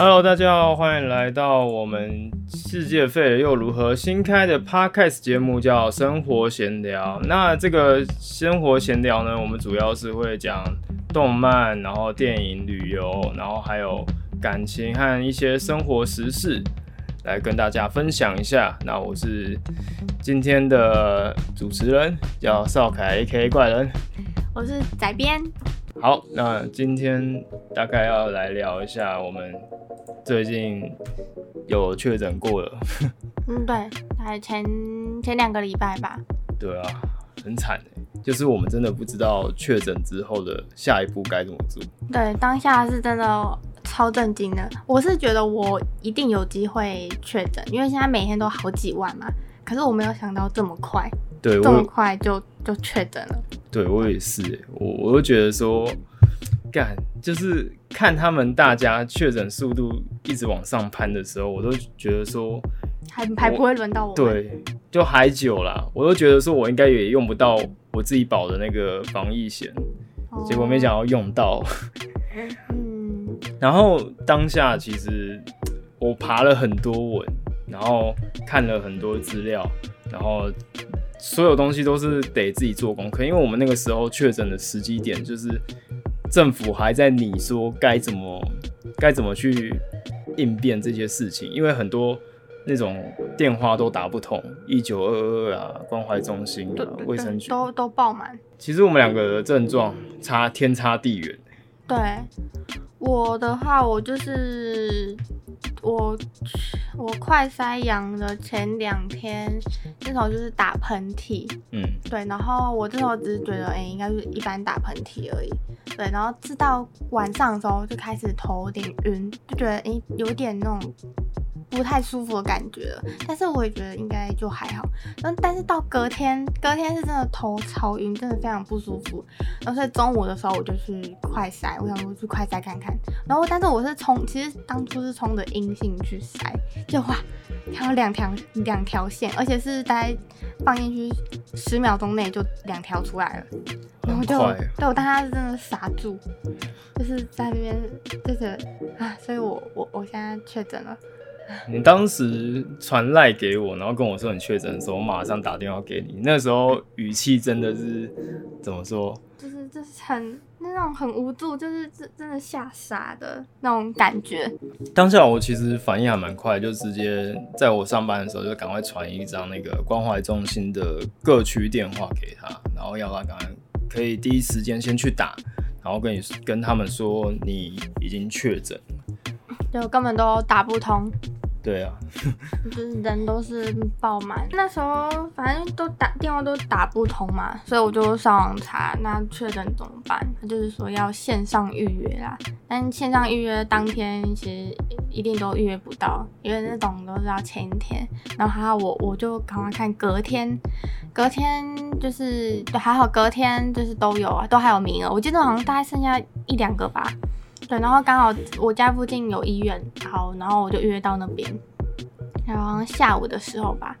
Hello，大家好，欢迎来到我们世界废了又如何新开的 Podcast 节目，叫生活闲聊。那这个生活闲聊呢，我们主要是会讲动漫，然后电影、旅游，然后还有感情和一些生活时事，来跟大家分享一下。那我是今天的主持人，叫邵凯 A.K. 怪人。我是仔编。好，那今天大概要来聊一下我们最近有确诊过了。嗯，对，大概前前两个礼拜吧。对啊，很惨哎，就是我们真的不知道确诊之后的下一步该怎么做。对，当下是真的超震惊的。我是觉得我一定有机会确诊，因为现在每天都好几万嘛。可是我没有想到这么快，对，这么快就就确诊了。对我也是哎，我我就觉得说，干就是看他们大家确诊速度一直往上攀的时候，我都觉得说还还不会轮到我。对，就还久啦，我都觉得说我应该也用不到我自己保的那个防疫险，结果没想到用到。嗯，然后当下其实我爬了很多文。然后看了很多资料，然后所有东西都是得自己做功课，因为我们那个时候确诊的时机点就是政府还在你说该怎么该怎么去应变这些事情，因为很多那种电话都打不通，一九二二啊，关怀中心啊，卫生局都都爆满。其实我们两个的症状差天差地远。对，我的话，我就是我我快塞阳的前两天，那时候就是打喷嚏，嗯，对，然后我这时候只是觉得，哎，应该是一般打喷嚏而已，对，然后直到晚上的时候就开始头有点晕，就觉得，哎，有点那种。不太舒服的感觉了，但是我也觉得应该就还好。但，但是到隔天，隔天是真的头超晕，真的非常不舒服。然后所以中午的时候我就去快筛，我想说去快筛看看。然后但是我是冲，其实当初是冲着阴性去筛，就哇，看到两条两条线，而且是大概放进去十秒钟内就两条出来了。然后就对我当时是真的傻住，就是在那边就是啊，所以我我我现在确诊了。你当时传赖给我，然后跟我说你确诊的时候，我马上打电话给你。那时候语气真的是怎么说？就是就是很那种很无助，就是真真的吓傻的那种感觉。当下我其实反应还蛮快，就直接在我上班的时候就赶快传一张那个关怀中心的各区电话给他，然后要他赶快可以第一时间先去打，然后跟你跟他们说你已经确诊就根本都打不通。对啊，就是人都是爆满。那时候反正都打电话都打不通嘛，所以我就上网查，那确诊怎么办？他就是说要线上预约啦，但线上预约当天其实一定都预约不到，因为那种都是要前一天。然后还好我我就赶快看隔天，隔天就是还好隔天就是都有啊，都还有名额。我记得好像大概剩下一两个吧。对，然后刚好我家附近有医院，好，然后我就约到那边，然后下午的时候吧，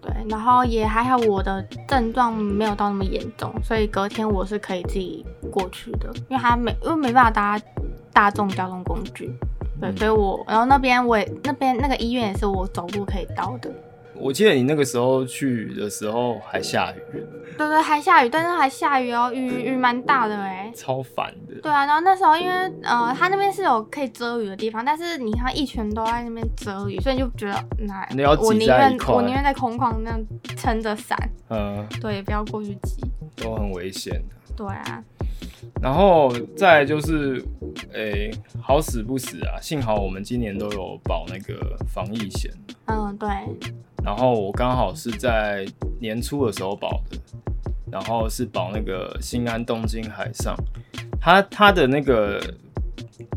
对，然后也还好，我的症状没有到那么严重，所以隔天我是可以自己过去的，因为他没，因为没办法搭大众交通工具，对，所以我，然后那边我也那边那个医院也是我走路可以到的。我记得你那个时候去的时候还下雨，对对，还下雨，但是还下雨哦，雨雨蛮大的哎，超烦的。对啊，然后那时候因为呃，他那边是有可以遮雨的地方，但是你看一群都在那边遮雨，所以就觉得那我宁愿我宁愿在空旷那样撑着伞，嗯，对，不要过去挤，都很危险的。对啊，然后再就是，诶，好死不死啊，幸好我们今年都有保那个防疫险。嗯，对。然后我刚好是在年初的时候保的，然后是保那个新安东京海上，它它的那个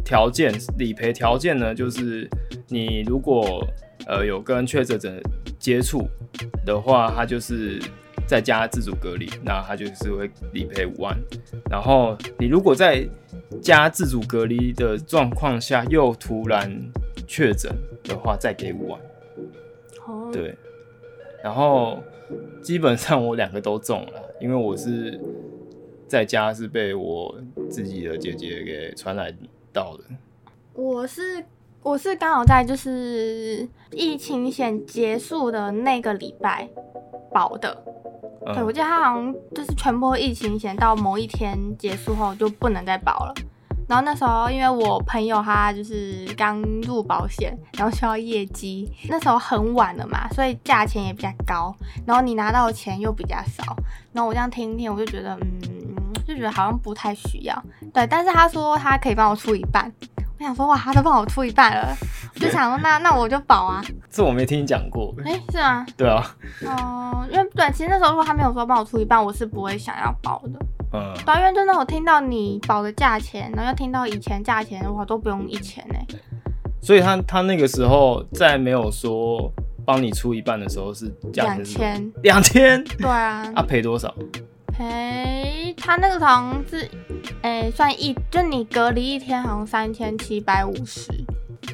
条件理赔条件呢，就是你如果呃有跟确诊者接触的话，它就是在家自主隔离，那它就是会理赔五万。然后你如果在家自主隔离的状况下又突然确诊的话，再给五万。对，然后基本上我两个都中了，因为我是在家是被我自己的姐姐给传来到的。我是我是刚好在就是疫情险结束的那个礼拜保的。对，我记得他好像就是全部疫情险到某一天结束后就不能再保了。然后那时候因为我朋友他就是刚入保险，然后需要业绩，那时候很晚了嘛，所以价钱也比较高，然后你拿到的钱又比较少。然后我这样听一听，我就觉得嗯，就觉得好像不太需要。对，但是他说他可以帮我出一半。我想说哇，他都帮我出一半了，我就想说那那我就保啊。这我没听你讲过。哎，是吗？对啊。哦，因为对，其实那时候如果他没有说帮我出一半，我是不会想要保的。嗯。对，因为真的我听到你保的价钱，然后又听到以前价钱，我，都不用一千呢。所以他他那个时候在没有说帮你出一半的时候是两千。两千。对啊。他赔多少？赔他那个好像是，诶，算一，就你隔离一天，好像三千七百五十。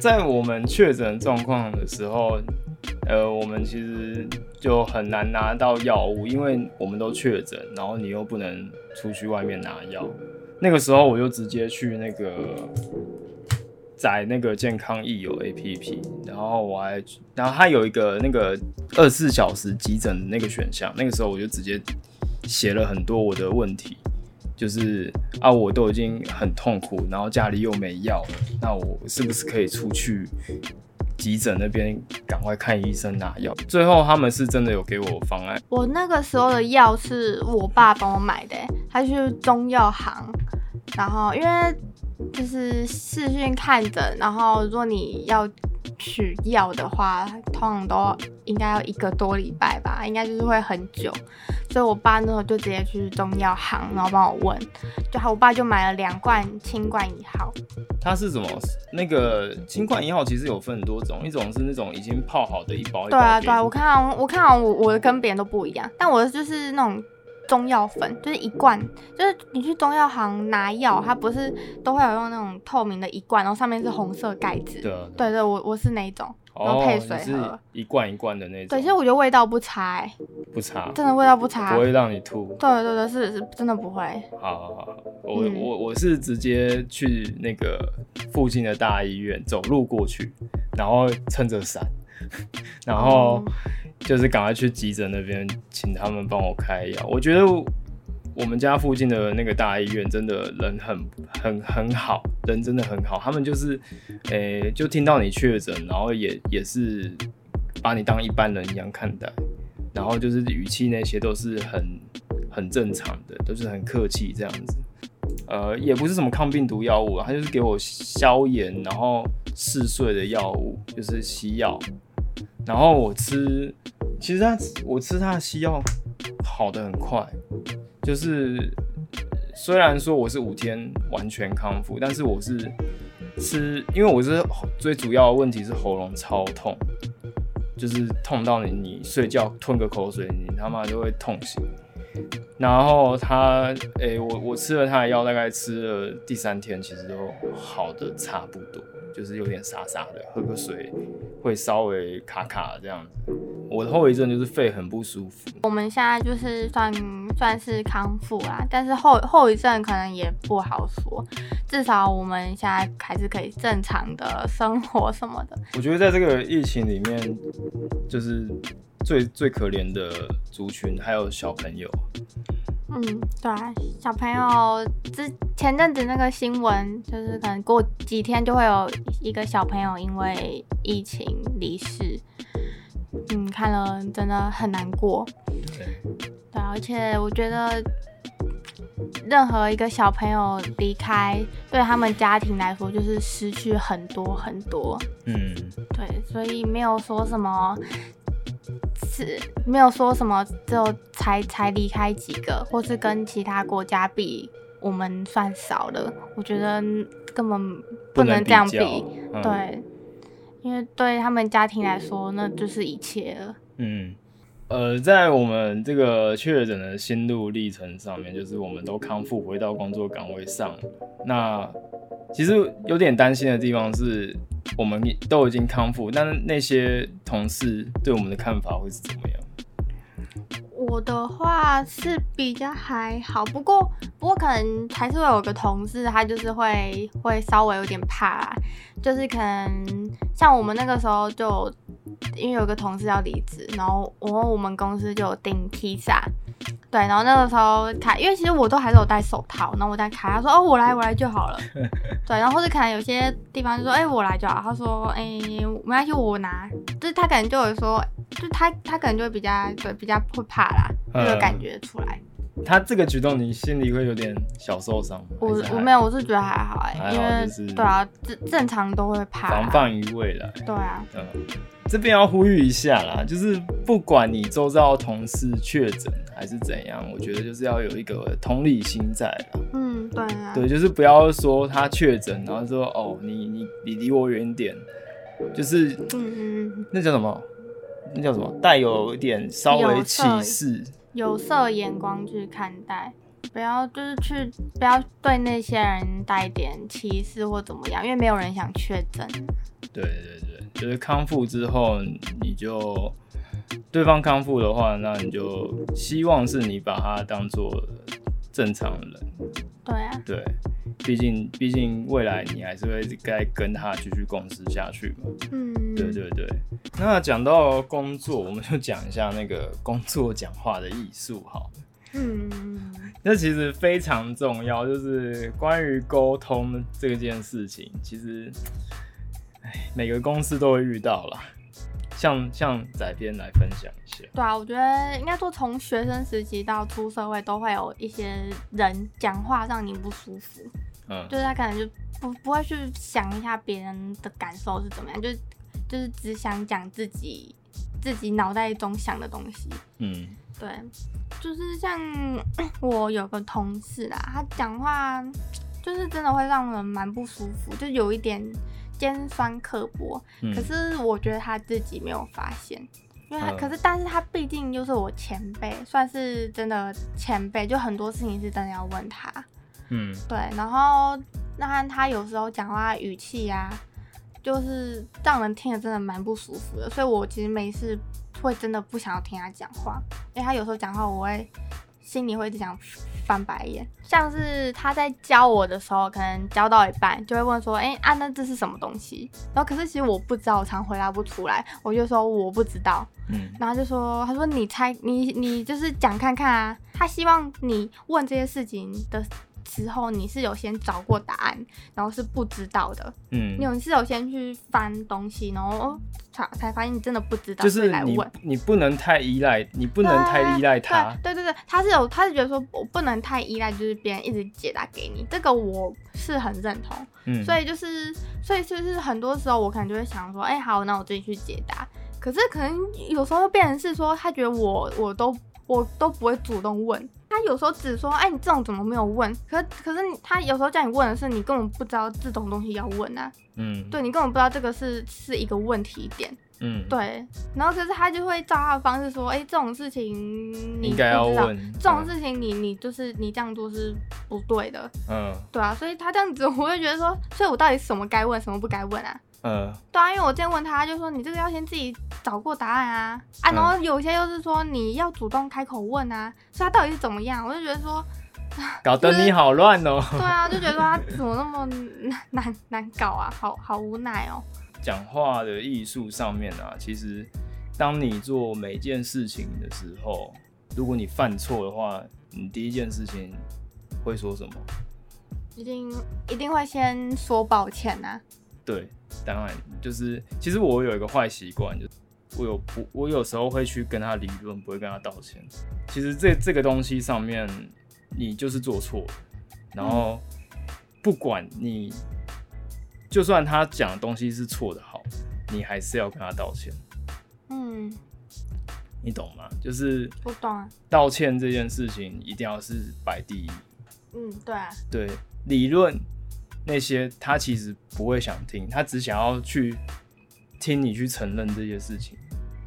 在我们确诊状况的时候，呃，我们其实就很难拿到药物，因为我们都确诊，然后你又不能出去外面拿药。那个时候我就直接去那个载那个健康益友 APP，然后我还，然后它有一个那个二十四小时急诊的那个选项，那个时候我就直接。写了很多我的问题，就是啊，我都已经很痛苦，然后家里又没药了，那我是不是可以出去急诊那边赶快看医生拿药？最后他们是真的有给我方案。我那个时候的药是我爸帮我买的，他去中药行，然后因为就是视讯看诊，然后如果你要。取药的话，通常都应该要一个多礼拜吧，应该就是会很久。所以我爸那时候就直接去中药行，然后帮我问，就好，我爸就买了两罐清冠一号。它是什么？那个清冠一号其实有分很多种，一种是那种已经泡好的一包。对啊，对啊，我看我看我我的跟别人都不一样，但我的就是那种。中药粉就是一罐，就是你去中药行拿药，它不是都会有用那种透明的一罐，然后上面是红色盖子。对，对对，我我是那种，然后配水喝，一罐一罐的那种。对，其实我觉得味道不差，不差，真的味道不差，不会让你吐。对对对，是是，真的不会。好好好，我我我是直接去那个附近的大医院走路过去，然后撑着伞，然后。就是赶快去急诊那边，请他们帮我开药。我觉得我们家附近的那个大医院真的人很很很好，人真的很好。他们就是，诶，就听到你确诊，然后也也是把你当一般人一样看待，然后就是语气那些都是很很正常的，都是很客气这样子。呃，也不是什么抗病毒药物，他就是给我消炎然后嗜睡的药物，就是西药。然后我吃，其实他我吃他的西药好的很快，就是虽然说我是五天完全康复，但是我是吃，因为我是最主要的问题是喉咙超痛，就是痛到你你睡觉吞个口水，你他妈就会痛醒。然后他，诶，我我吃了他的药，大概吃了第三天，其实都好的差不多。就是有点沙沙的，喝个水会稍微卡卡这样子。我的后遗症就是肺很不舒服。我们现在就是算算是康复啦，但是后后遗症可能也不好说。至少我们现在还是可以正常的生活什么的。我觉得在这个疫情里面，就是最最可怜的族群还有小朋友。嗯，对啊，小朋友之前阵子那个新闻，就是可能过几天就会有一个小朋友因为疫情离世，嗯，看了真的很难过。对，对，而且我觉得任何一个小朋友离开，对他们家庭来说就是失去很多很多。嗯，对，所以没有说什么。是没有说什么，就才才离开几个，或是跟其他国家比，我们算少了。我觉得根本不能这样比，对，因为对他们家庭来说，那就是一切了。嗯，呃，在我们这个确诊的心路历程上面，就是我们都康复回到工作岗位上，那。其实有点担心的地方是，我们都已经康复，但那些同事对我们的看法会是怎么样？我的话是比较还好，不过不过可能还是会有个同事，他就是会会稍微有点怕，就是可能像我们那个时候就因为有个同事要离职，然后我我们公司就订披萨。对，然后那个时候卡，因为其实我都还是有戴手套，然后我在卡，他说哦我来我来就好了。对，然后或者可能有些地方就说哎我来就好，他说哎没关系我拿，就是他可能就有说，就他他可能就会比较对比较会怕啦，那个感觉出来。他这个举动你心里会有点小受伤？我我没有，我是觉得还好哎，因为对啊正正常都会怕，防范于未来。对啊，嗯。这边要呼吁一下啦，就是不管你周遭同事确诊还是怎样，我觉得就是要有一个同理心在啦。嗯，对啊。对，就是不要说他确诊，然后说哦，你你你离我远点，就是嗯嗯，那叫什么？那叫什么？带有一点稍微歧视、有色眼光去看待，不要就是去不要对那些人带点歧视或怎么样，因为没有人想确诊。对对对。就是康复之后，你就对方康复的话，那你就希望是你把它当做正常人。对啊。对，毕竟毕竟未来你还是会该跟他继续共事下去嘛。嗯。对对对。那讲到工作，我们就讲一下那个工作讲话的艺术，哈。嗯。那其实非常重要，就是关于沟通这件事情，其实。每个公司都会遇到了，像像仔编来分享一下。对啊，我觉得应该说从学生时期到出社会，都会有一些人讲话让你不舒服。嗯，就是他可能就不不会去想一下别人的感受是怎么样，就就是只想讲自己自己脑袋中想的东西。嗯，对，就是像 我有个同事啦，他讲话就是真的会让人蛮不舒服，就有一点。尖酸刻薄，可是我觉得他自己没有发现，因为他可是，但是他毕竟又是我前辈，算是真的前辈，就很多事情是真的要问他，嗯，对，然后那他有时候讲话语气呀，就是让人听了真的蛮不舒服的，所以我其实没事会真的不想要听他讲话，因为他有时候讲话我会心里会一直想。翻白眼，像是他在教我的时候，可能教到一半就会问说：“哎，啊，那这是什么东西？”然后可是其实我不知道，我常回答不出来，我就说我不知道。嗯，然后就说：“他说你猜，你你就是讲看看啊。”他希望你问这些事情的。时候你是有先找过答案，然后是不知道的，嗯，你有是有先去翻东西，然后才才发现你真的不知道，就是来问，你不能太依赖，你不能太依赖他，对对对，他是有，他是觉得说我不能太依赖，就是别人一直解答给你，这个我是很认同，嗯，所以就是，所以就是很多时候我可能就会想说，哎，好，那我自己去解答，可是可能有时候又变成是说，他觉得我我都我都不会主动问。他有时候只说，哎，你这种怎么没有问？可可是他有时候叫你问的是，你根本不知道这种东西要问啊。嗯，对你根本不知道这个是是一个问题点。嗯，对。然后可是他就会照他的方式说，哎，这种事情你应该要问，这种事情你你就是你这样做是不对的。嗯，对啊，所以他这样子，我会觉得说，所以我到底什么该问，什么不该问啊？嗯，对啊，因为我之前问他，就说你这个要先自己找过答案啊，啊，然后有些又是说你要主动开口问啊，所以他到底是怎么样？我就觉得说，搞得你好乱哦。对啊，就觉得说他怎么那么难 难难搞啊，好好无奈哦。讲话的艺术上面啊，其实当你做每件事情的时候，如果你犯错的话，你第一件事情会说什么？一定一定会先说抱歉呐。对，当然就是，其实我有一个坏习惯，就我有不，我有时候会去跟他理论，不会跟他道歉。其实这这个东西上面，你就是做错了，然后不管你，就算他讲的东西是错的，好，你还是要跟他道歉。嗯，你懂吗？就是不懂啊。道歉这件事情一定要是摆第一。嗯，对啊。对，理论。那些他其实不会想听，他只想要去听你去承认这些事情，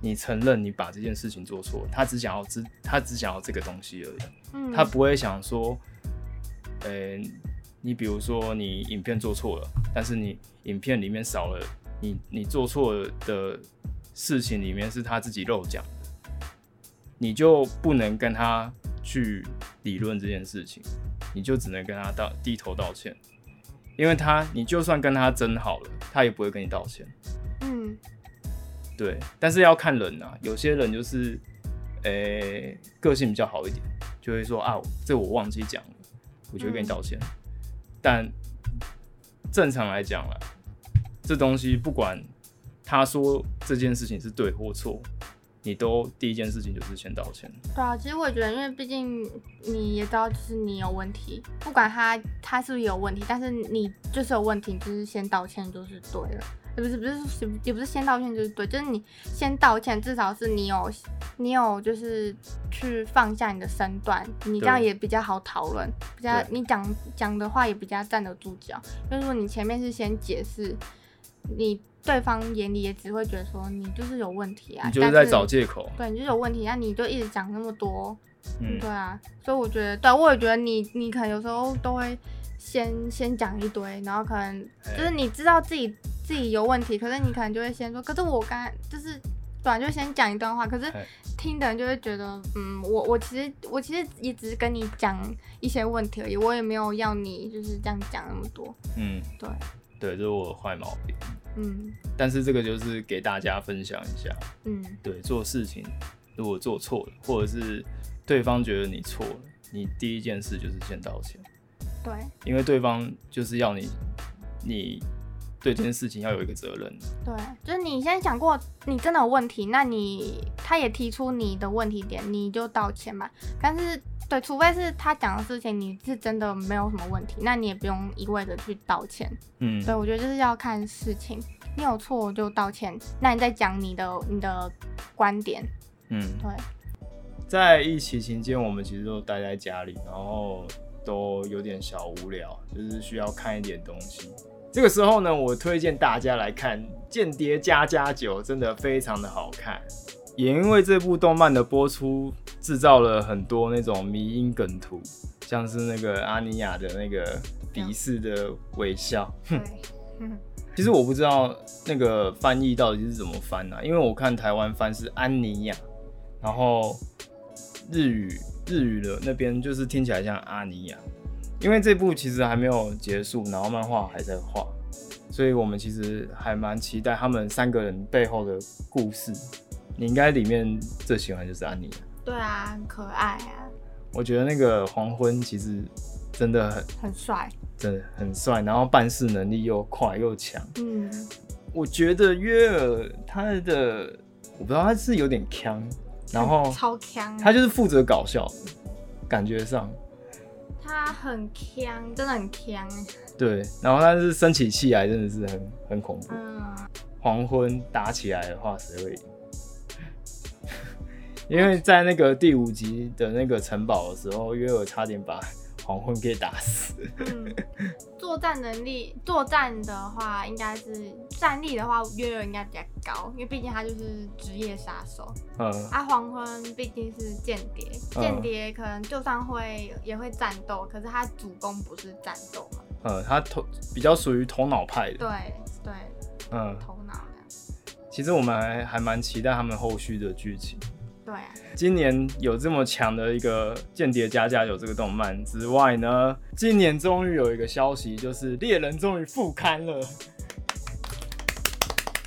你承认你把这件事情做错，他只想要知，他只想要这个东西而已。嗯，他不会想说，呃，你比如说你影片做错了，但是你影片里面少了你你做错的事情里面是他自己漏讲的，你就不能跟他去理论这件事情，你就只能跟他道低头道歉，因为他你就算跟他争好了，他也不会跟你道歉。嗯，对，但是要看人啊，有些人就是，诶，个性比较好一点，就会说啊，这我忘记讲了，我就会跟你道歉。但正常来讲啦，这东西不管他说这件事情是对或错。你都第一件事情就是先道歉。对啊，其实我也觉得，因为毕竟你也知道，就是你有问题，不管他他是不是有问题，但是你就是有问题，就是先道歉就是对了。不是不是也不是先道歉就是对，就是你先道歉，至少是你有你有就是去放下你的身段，你这样也比较好讨论，比较你讲讲的话也比较站得住脚。就是说你前面是先解释。你对方眼里也只会觉得说你就是有问题啊，你就是在找借口。对，你就是有问题，那你就一直讲那么多，嗯，对啊。所以我觉得，对，我也觉得你，你可能有时候都会先先讲一堆，然后可能就是你知道自己自己有问题，可是你可能就会先说，可是我刚就是短就先讲一段话，可是听的人就会觉得，嗯，我我其实我其实也只是跟你讲一些问题而已，我也没有要你就是这样讲那么多，嗯，对。对，这是我的坏毛病。嗯，但是这个就是给大家分享一下。嗯，对，做事情如果做错了，或者是对方觉得你错了，你第一件事就是先道歉。对，因为对方就是要你，你对这件事情要有一个责任。对，就是你先想过你真的有问题，那你他也提出你的问题点，你就道歉嘛。但是。对，除非是他讲的事情，你是真的没有什么问题，那你也不用一味的去道歉。嗯，所以，我觉得就是要看事情，你有错就道歉，那你再讲你的你的观点。嗯，对。在疫情期间，我们其实都待在家里，然后都有点小无聊，就是需要看一点东西。这个时候呢，我推荐大家来看《间谍加加酒》，真的非常的好看。也因为这部动漫的播出，制造了很多那种迷因梗图，像是那个阿尼亚的那个鄙视的微笑。其实我不知道那个翻译到底是怎么翻啊，因为我看台湾翻是安尼亚，然后日语日语的那边就是听起来像阿尼亚。因为这部其实还没有结束，然后漫画还在画，所以我们其实还蛮期待他们三个人背后的故事。你应该里面最喜欢就是安妮。对啊，很可爱啊。我觉得那个黄昏其实真的很很帅，真的很帅，然后办事能力又快又强。嗯，我觉得约尔他的我不知道他是有点强，然后超强，他就是负责搞笑，感觉上他很强，真的很强。对，然后他是生起气来真的是很很恐怖。嗯，黄昏打起来的话谁会赢？因为在那个第五集的那个城堡的时候，约尔差点把黄昏给打死。嗯，作战能力，作战的话应该是战力的话，约尔应该比较高，因为毕竟他就是职业杀手。嗯，啊，黄昏毕竟是间谍，间谍可能就算会也会战斗，可是他主攻不是战斗嘛。嗯，他头比较属于头脑派的。对对，嗯，头脑的。其实我们还还蛮期待他们后续的剧情。对，今年有这么强的一个《间谍加加有这个动漫之外呢，今年终于有一个消息，就是《猎人》终于复刊了。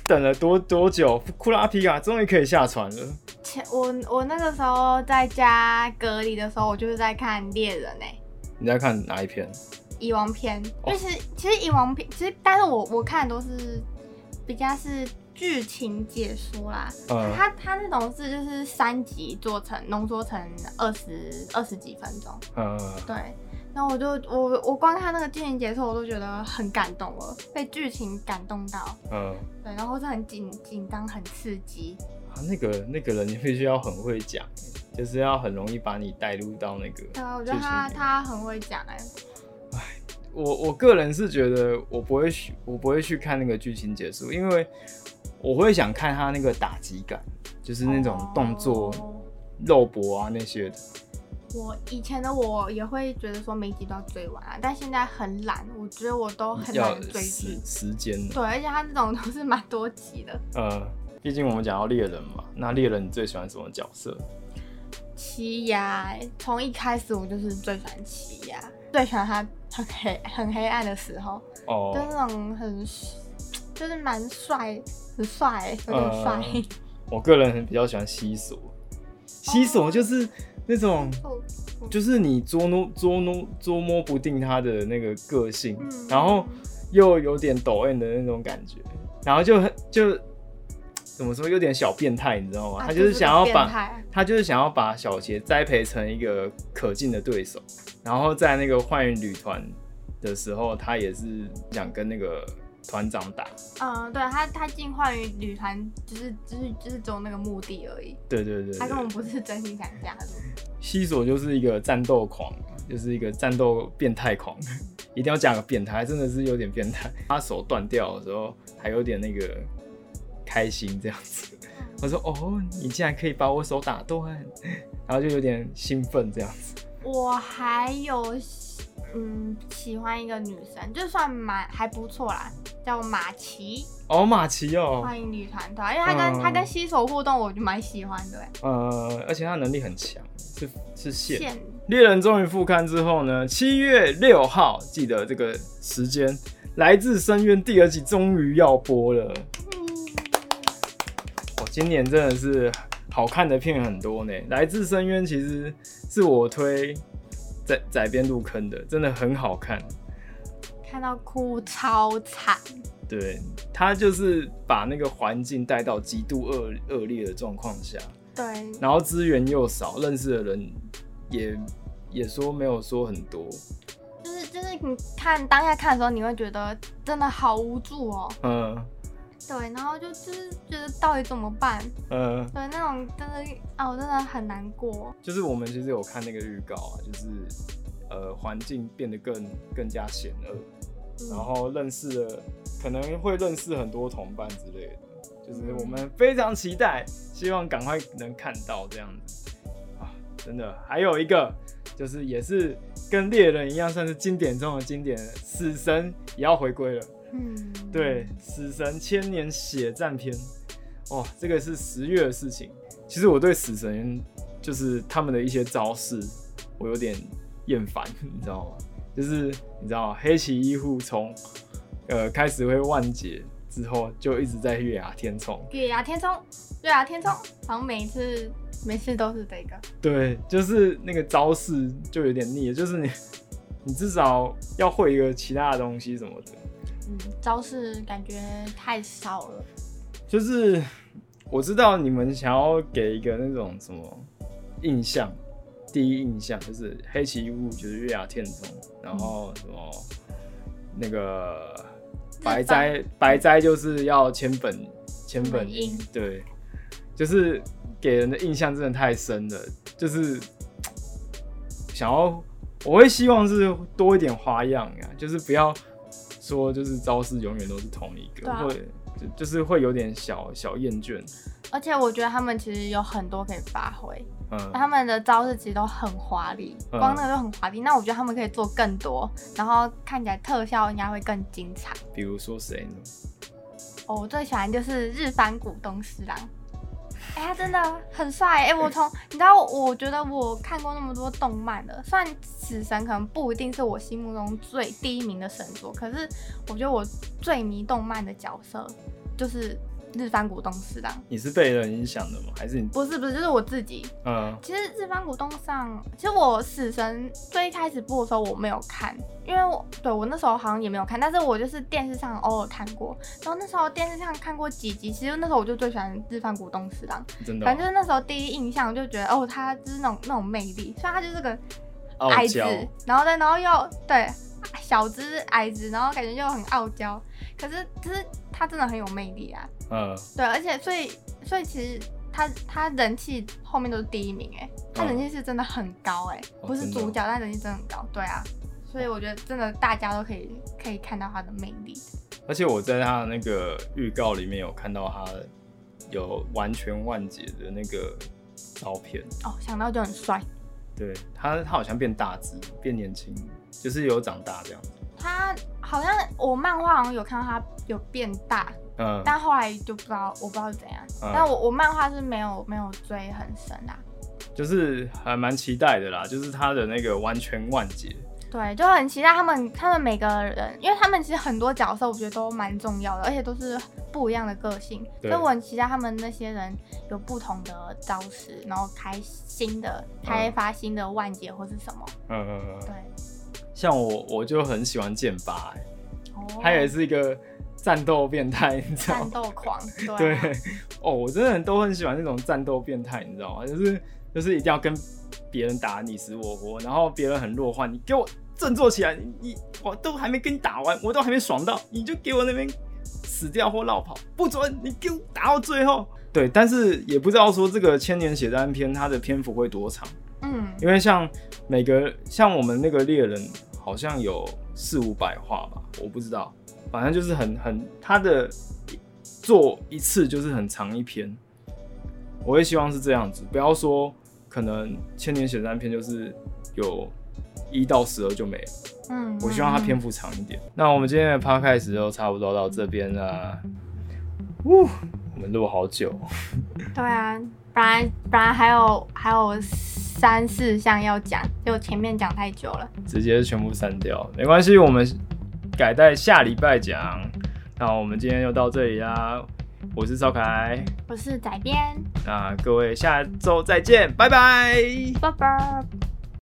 等了多多久？库拉皮卡终于可以下船了。前我我那个时候在家隔离的时候，我就是在看《猎人》诶。你在看哪一篇？蚁王篇。其实其实蚁王篇，其实但是我我看的都是比较是。剧情解说啦，他他那种是就是三集做成浓缩成二十二十几分钟，嗯，对，然后我就我我光看那个剧情解说，我都觉得很感动了，被剧情感动到，嗯，对，然后是很紧紧张很刺激。啊，那个那个人你必须要很会讲，就是要很容易把你带入到那个，对，我觉得他他很会讲哎，哎，我我个人是觉得我不会去我不会去看那个剧情解说，因为。我会想看他那个打击感，就是那种动作、肉搏啊那些的。我以前的我也会觉得说每集都要追完啊，但现在很懒，我觉得我都很难追剧。时间。对，而且他这种都是蛮多集的。呃，毕竟我们讲到猎人嘛，那猎人你最喜欢什么角色？奇牙，从一开始我就是最喜欢奇牙，最喜欢他很黑很黑暗的时候，哦，就那种很就是蛮帅，很帅，有点帅。我个人比较喜欢西索，西索就是那种，就是你捉弄捉弄捉摸不定他的那个个性，然后又有点抖 M 的那种感觉，然后就很就。怎么说有点小变态，你知道吗？他就是想要把，他就是想要把小杰栽培成一个可敬的对手，然后在那个幻影旅团的时候，他也是想跟那个团长打。嗯，对他，他进化于旅团就是就是就是走那个目的而已。对对对，他根本不是真心想加入。西索就是一个战斗狂，就是一个战斗变态狂，一定要加个变态，真的是有点变态。他手断掉的时候，还有点那个。开心这样子，我说哦，你竟然可以把我手打断，然后就有点兴奋这样子。我还有嗯喜欢一个女生，就算蛮还不错啦，叫马奇。哦，马奇哦，欢迎女团团，因为她跟她跟西手互动，我就蛮喜欢的。呃，而且她能力很强，是是线。猎人终于复刊之后呢，七月六号，记得这个时间，来自深渊第二季终于要播了。我今年真的是好看的片很多呢，《来自深渊》其实是我推在在边入坑的，真的很好看，看到哭超惨。对他就是把那个环境带到极度恶恶劣的状况下，对，然后资源又少，认识的人也也说没有说很多，就是就是你看当下看的时候，你会觉得真的好无助哦，嗯。对，然后就就是觉得到底怎么办？嗯，对，那种真的啊，我真的很难过。就是我们其实有看那个预告啊，就是呃环境变得更更加险恶，然后认识了可能会认识很多同伴之类的，就是我们非常期待，希望赶快能看到这样子啊！真的，还有一个就是也是跟猎人一样，算是经典中的经典，死神也要回归了。嗯，对，死神千年血战篇，哦，这个是十月的事情。其实我对死神就是他们的一些招式，我有点厌烦，你知道吗？就是你知道黑崎一护从呃开始会万劫之后，就一直在月牙天冲，月牙天冲，月牙天冲，好像每一次每次都是这个。对，就是那个招式就有点腻，就是你你至少要会一个其他的东西什么的。招式感觉太少了，就是我知道你们想要给一个那种什么印象，第一印象就是黑崎一护就是月牙天冲，然后什么那个白斋 白斋就是要千本千本樱，对，就是给人的印象真的太深了，就是想要我会希望是多一点花样呀，就是不要。说就是招式永远都是同一个，会就就是会有点小小厌倦。而且我觉得他们其实有很多可以发挥，嗯，他们的招式其实都很华丽，光那个就很华丽。那我觉得他们可以做更多，然后看起来特效应该会更精彩。比如说谁呢？哦，我最喜欢就是日番股东四郎。哎，他真的很帅哎！我从你知道，我觉得我看过那么多动漫的，虽然死神可能不一定是我心目中最第一名的神作，可是我觉得我最迷动漫的角色就是。日番古东四郎，你是被人影响的吗？还是你？不是不是，就是我自己。嗯，其实日番古东上，其实我死神最一开始播的时候我没有看，因为我对我那时候好像也没有看，但是我就是电视上偶尔看过。然后那时候电视上看过几集，其实那时候我就最喜欢日番古东四郎。真的。反正就是那时候第一印象就觉得哦，他就是那种那种魅力，虽然他就是个矮子，然后再然后又对小只矮子，然后感觉就很傲娇，可是就是他真的很有魅力啊。嗯，对，而且所以所以其实他他人气后面都是第一名哎，他人气是真的很高哎，不是主角，但人气真的很高。对啊，所以我觉得真的大家都可以可以看到他的魅力。而且我在他的那个预告里面有看到他有完全万劫的那个照片哦，想到就很帅。对他，他好像变大只，变年轻，就是有长大这样子。他好像我漫画好像有看到他有变大。嗯，但后来就不知道，我不知道是怎样。但我我漫画是没有没有追很深啊。就是还蛮期待的啦，就是他的那个完全万劫。对，就很期待他们，他们每个人，因为他们其实很多角色，我觉得都蛮重要的，而且都是不一样的个性，所以我很期待他们那些人有不同的招式，然后开新的、开发新的万劫或是什么。嗯嗯嗯。对。像我，我就很喜欢剑八，他也是一个战斗变态，你知道吗？战斗狂。对。哦，我真的都很喜欢那种战斗变态，你知道吗？就是就是一定要跟别人打你死我活，然后别人很弱化，你给我。振作起来！你你我都还没跟你打完，我都还没爽到，你就给我那边死掉或绕跑，不准！你给我打到最后。对，但是也不知道说这个千年血战篇它的篇幅会多长。嗯，因为像每个像我们那个猎人好像有四五百话吧，我不知道，反正就是很很他的做一次就是很长一篇。我也希望是这样子，不要说可能千年写三篇就是有。一到十二就没了。嗯，我希望它篇幅长一点。那我们今天的 podcast 就差不多到这边了。呜，我们录好久。对啊，本来本来还有还有三四项要讲，就前面讲太久了，直接全部删掉。没关系，我们改在下礼拜讲。那我们今天就到这里啦。我是赵凯，我是仔编。那各位下周再见，拜拜，拜拜。